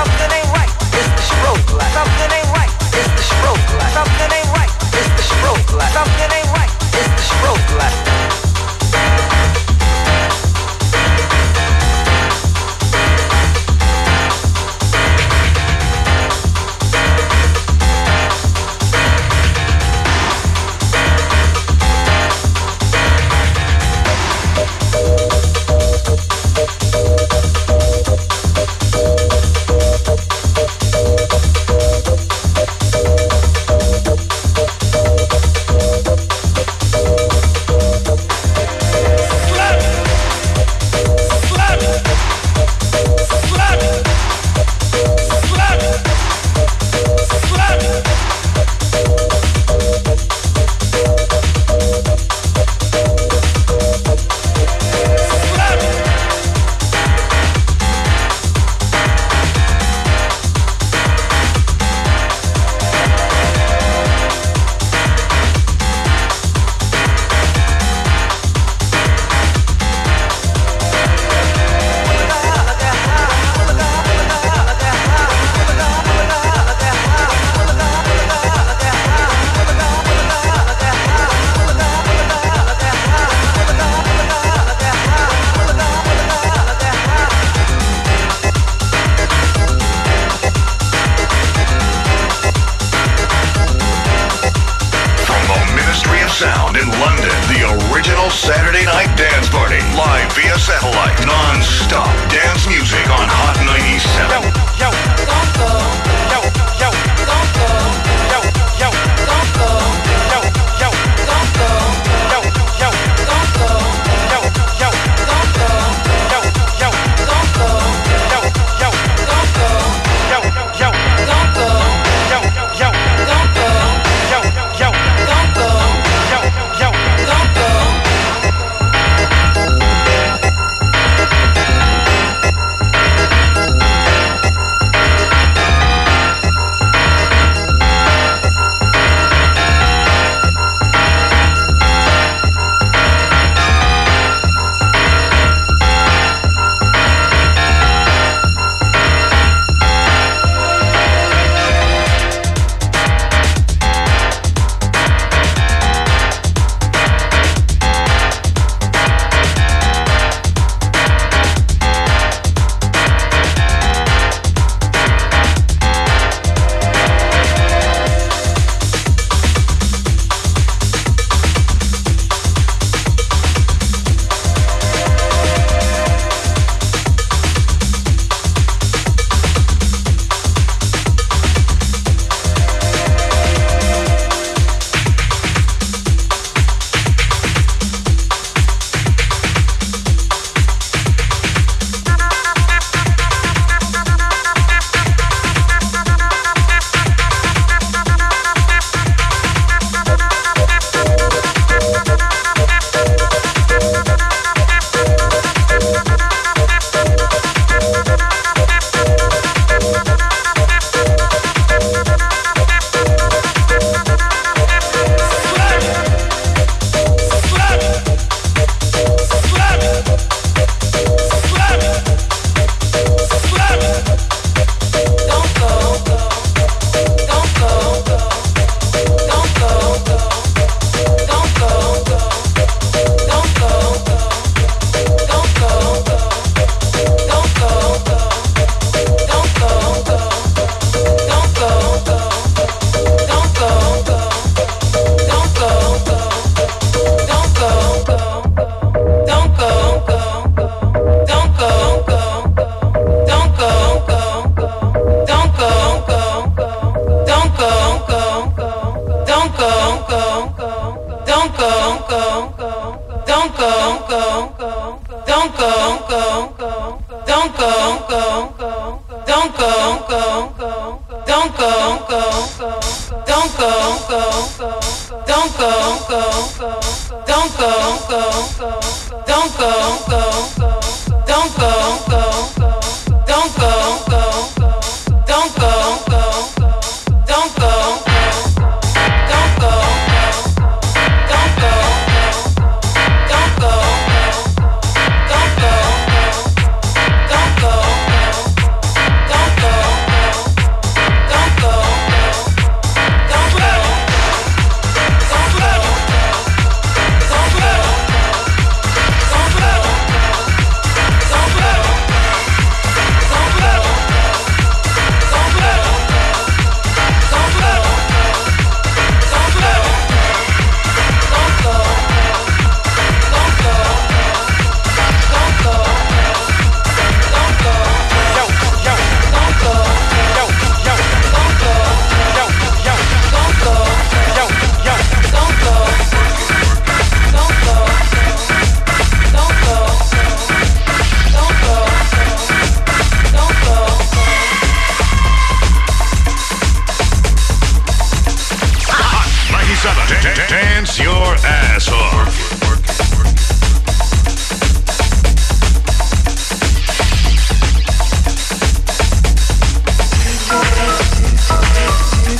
Something ain't right. It's the stroke light. Something ain't right. It's the stroke It's the It's the light. Saturday night dance party. Live via satellite. Non-stop dance music on Hot 97. Yo, yo. Yo, yo.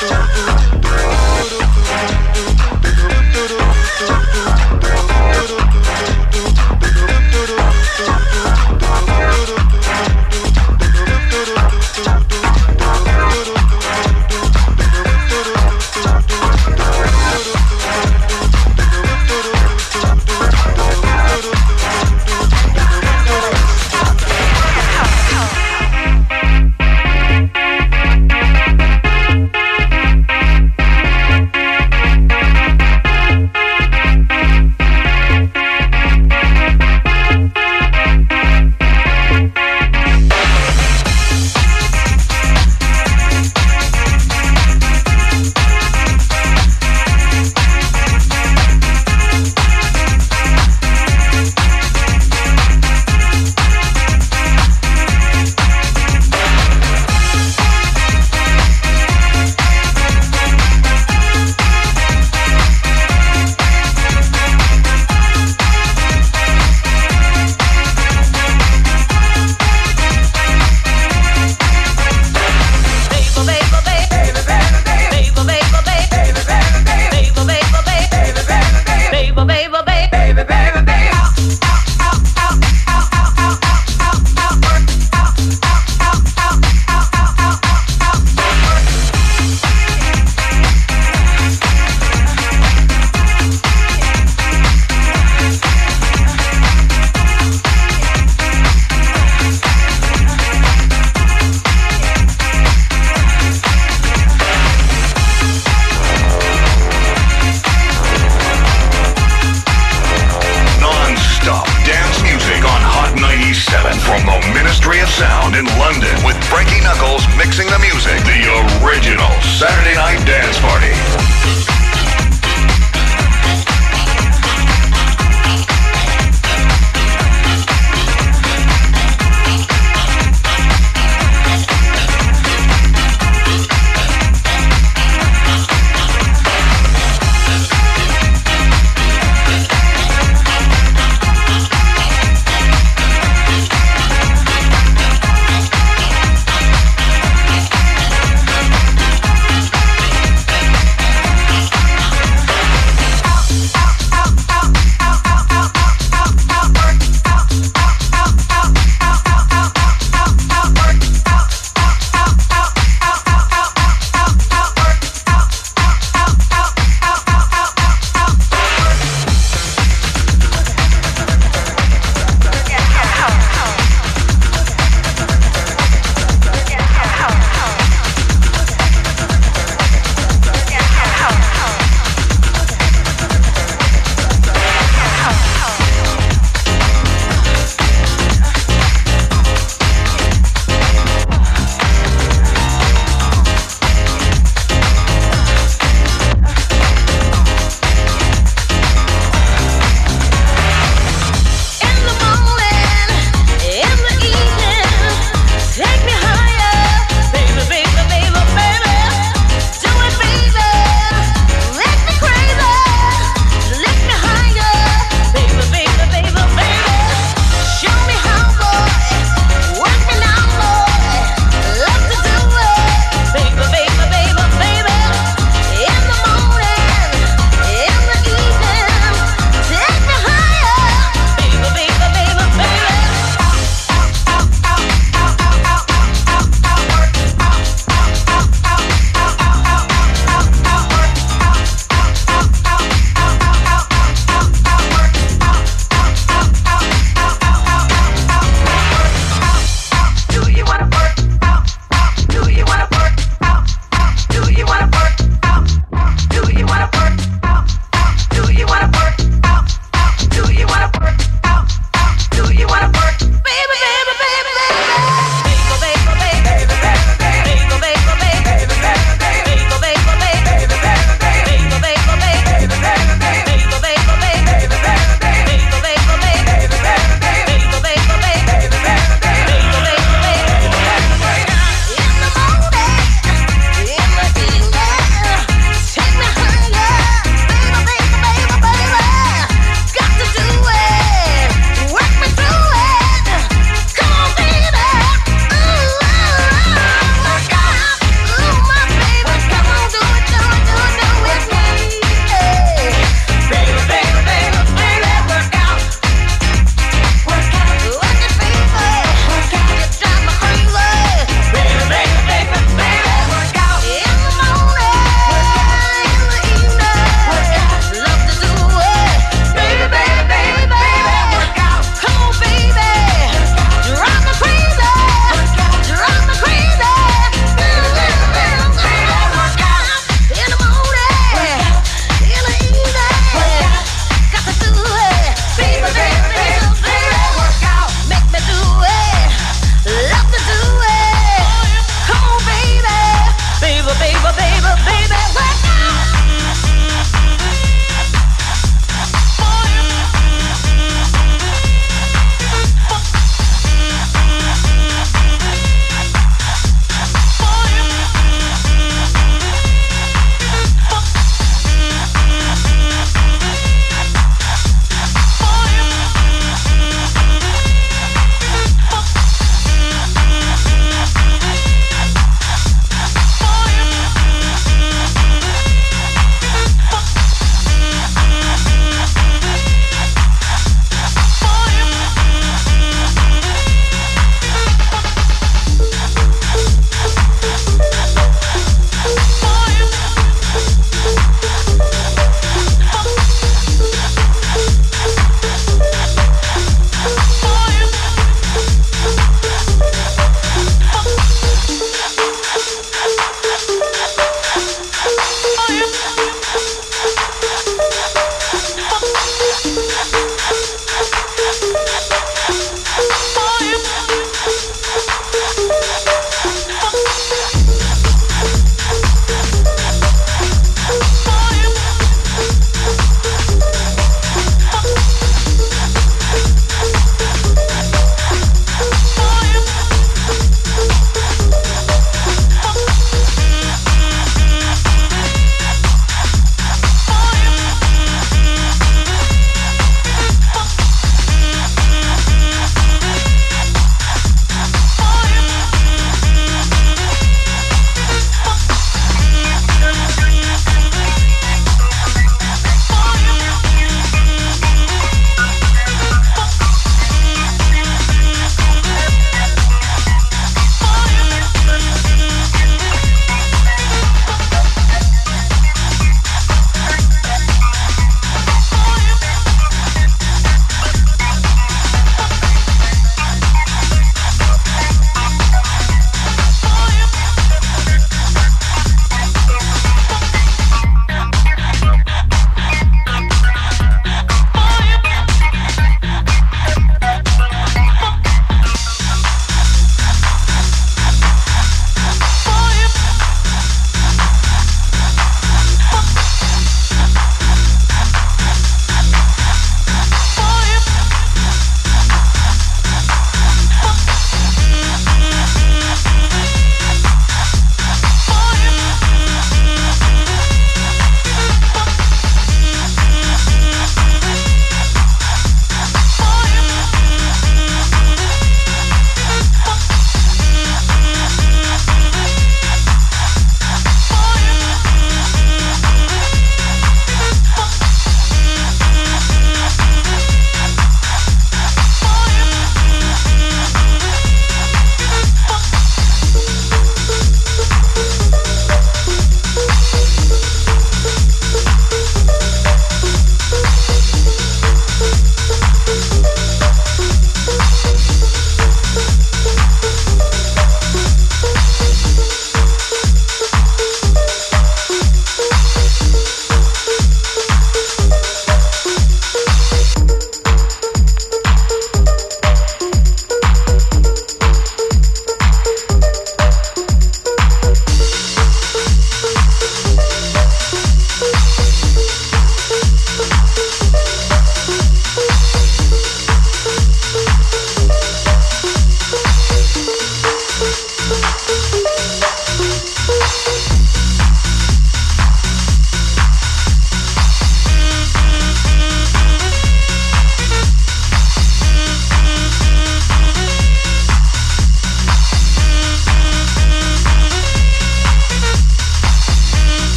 Don't do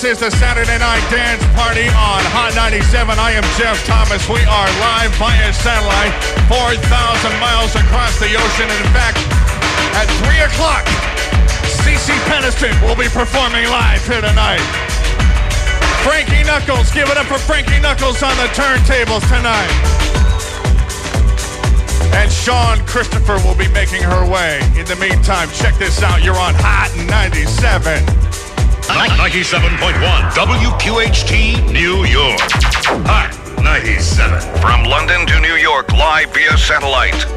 This is the Saturday Night Dance Party on Hot 97. I am Jeff Thomas. We are live via satellite, 4,000 miles across the ocean. In fact, at 3 o'clock, CeCe Peniston will be performing live here tonight. Frankie Knuckles, give it up for Frankie Knuckles on the turntables tonight. And Shawn Christopher will be making her way. In the meantime, check this out. You're on Hot 97. 97.1 WQHT New York. Hot 97. From London to New York, live via satellite.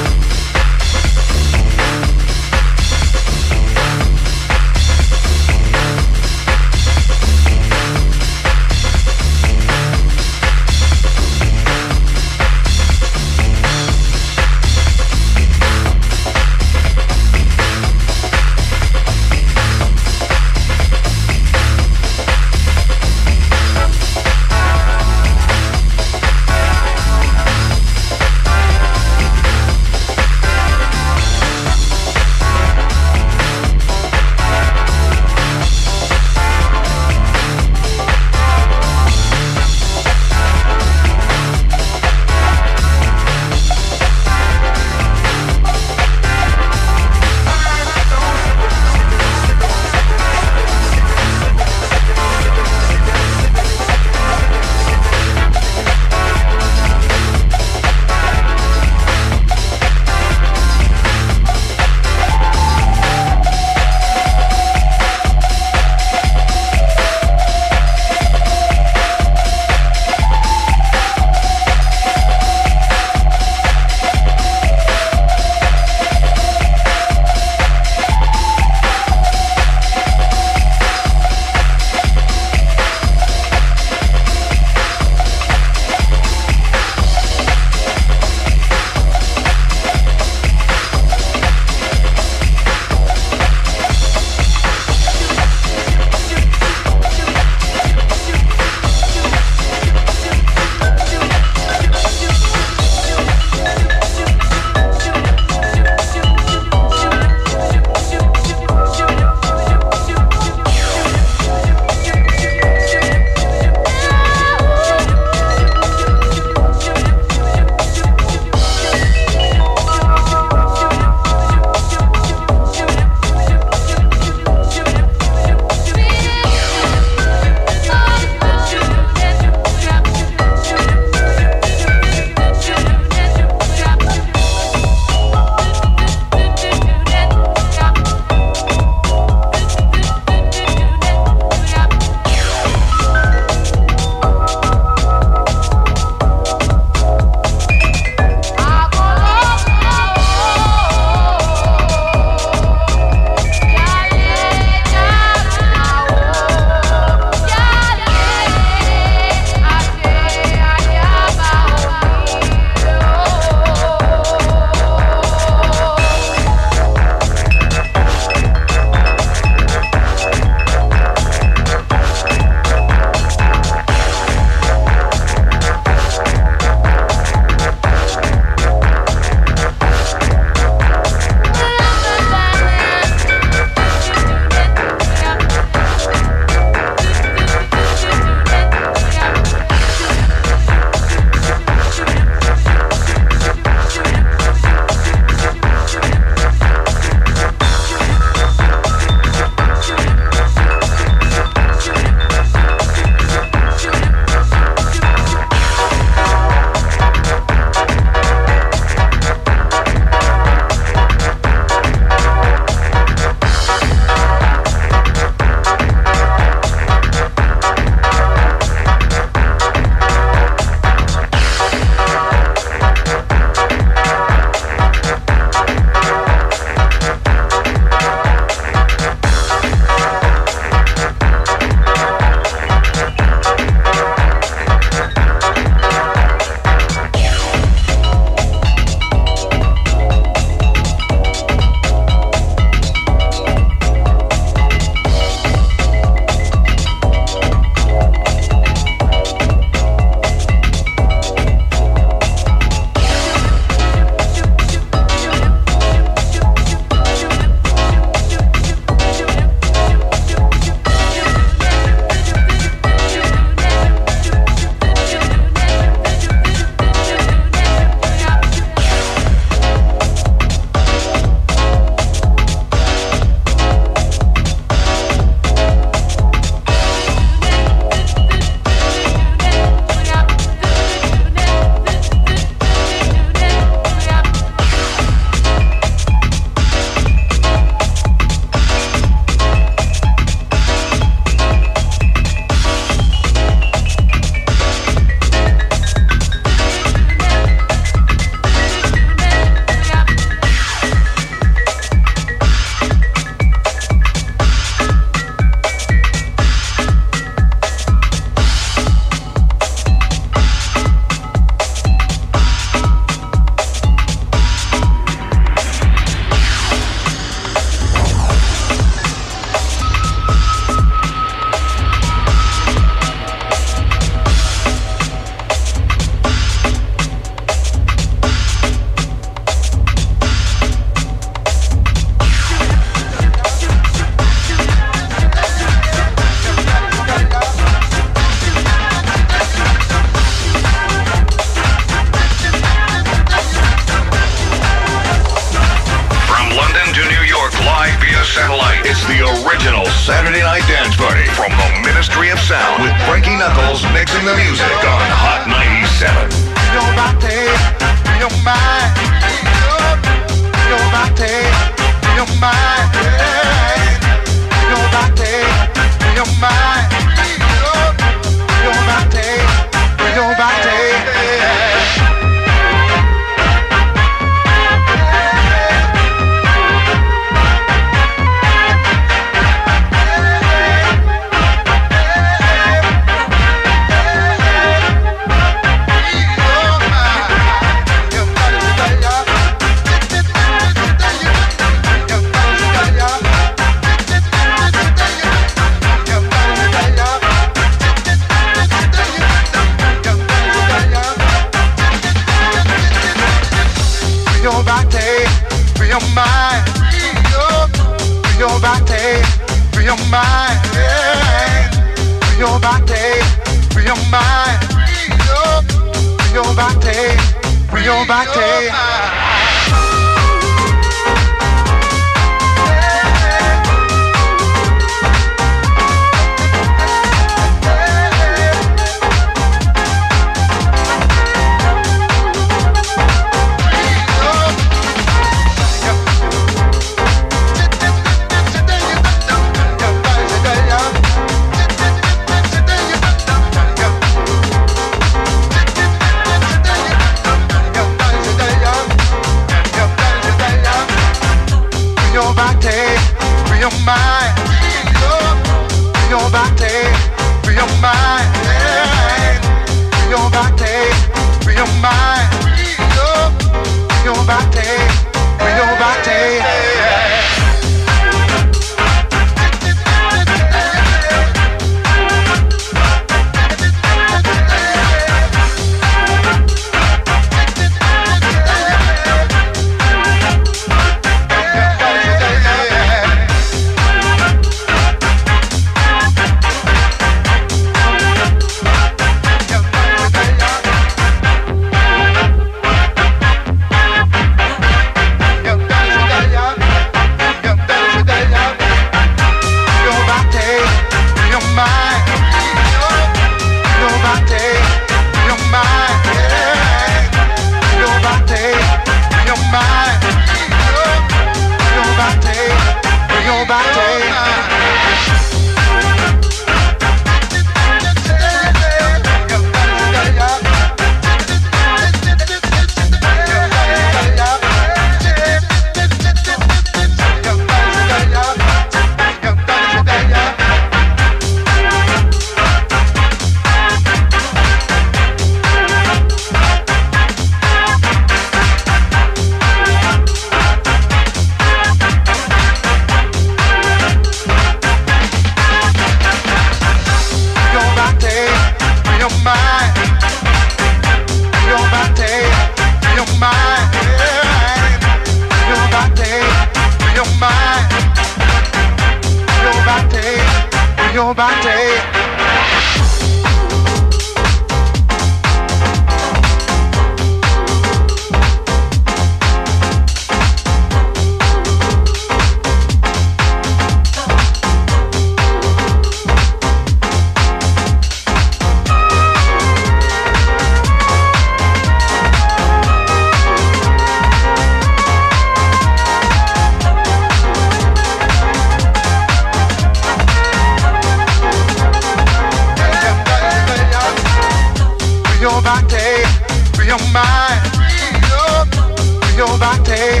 your mind, free your body,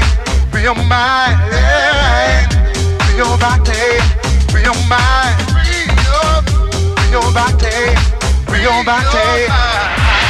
free your mind, free your body, free your mind, free your body, free your body.